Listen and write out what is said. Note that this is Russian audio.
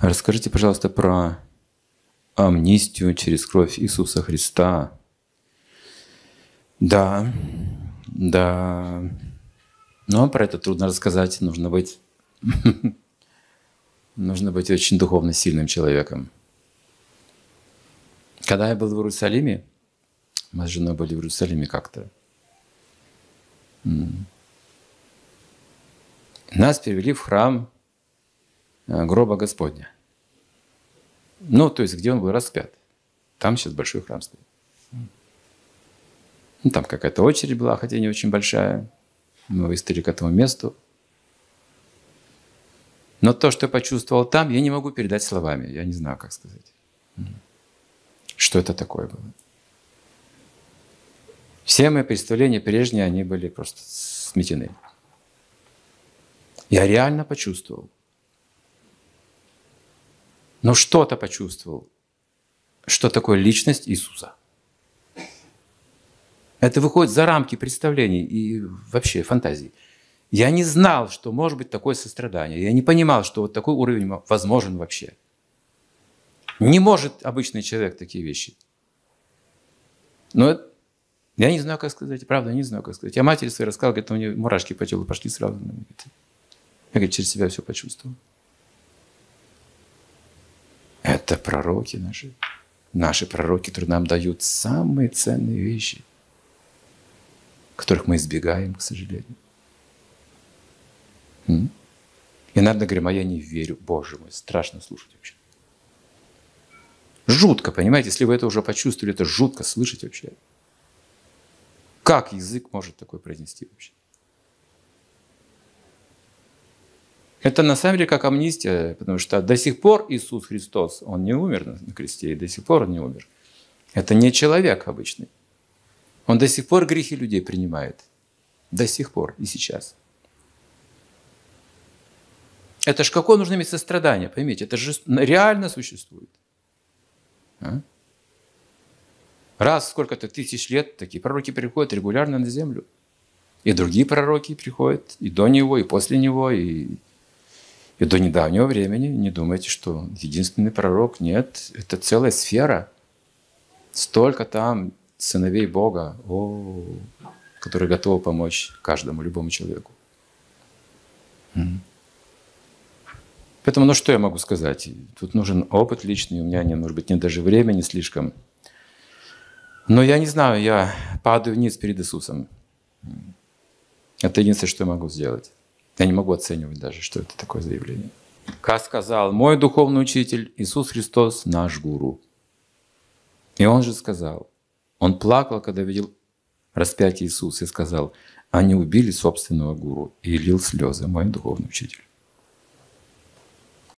Расскажите, пожалуйста, про амнистию через кровь Иисуса Христа. Да, да. Но про это трудно рассказать. Нужно быть, нужно быть очень духовно сильным человеком. Когда я был в Иерусалиме, мы с женой были в Иерусалиме как-то. Нас перевели в храм гроба Господня. Ну, то есть, где он был распят. Там сейчас большой храм стоит. Ну, там какая-то очередь была, хотя не очень большая. Мы выставили к этому месту. Но то, что я почувствовал там, я не могу передать словами. Я не знаю, как сказать. Что это такое было. Все мои представления прежние, они были просто сметены. Я реально почувствовал. Но что-то почувствовал. Что такое личность Иисуса. Это выходит за рамки представлений и вообще фантазий. Я не знал, что может быть такое сострадание. Я не понимал, что вот такой уровень возможен вообще. Не может обычный человек такие вещи. Но я не знаю, как сказать. Правда, не знаю, как сказать. Я матери своей рассказал, говорит, у нее мурашки по телу пошли сразу. Я, говорит, через себя все почувствовал. Это пророки наши. Наши пророки, которые нам дают самые ценные вещи, которых мы избегаем, к сожалению. И надо говорим, а я не верю. Боже мой, страшно слушать вообще. Жутко, понимаете, если вы это уже почувствовали, это жутко слышать вообще. Как язык может такое произнести вообще? Это на самом деле как амнистия, потому что до сих пор Иисус Христос, Он не умер на кресте, и до сих пор Он не умер. Это не человек обычный. Он до сих пор грехи людей принимает. До сих пор и сейчас. Это ж какое нужно иметь сострадание, поймите, это же реально существует. А? Раз сколько-то тысяч лет такие пророки приходят регулярно на землю. И другие пророки приходят, и до него, и после него, и и до недавнего времени не думайте, что единственный пророк. Нет, это целая сфера. Столько там сыновей Бога, о, которые готовы помочь каждому, любому человеку. Поэтому, ну что я могу сказать? Тут нужен опыт личный, у меня, не, может быть, нет даже времени слишком. Но я не знаю, я падаю вниз перед Иисусом. Это единственное, что я могу сделать. Я не могу оценивать даже, что это такое заявление. Как сказал мой духовный учитель Иисус Христос, наш гуру. И он же сказал, он плакал, когда видел распятие Иисуса и сказал, они убили собственного гуру и лил слезы, мой духовный учитель.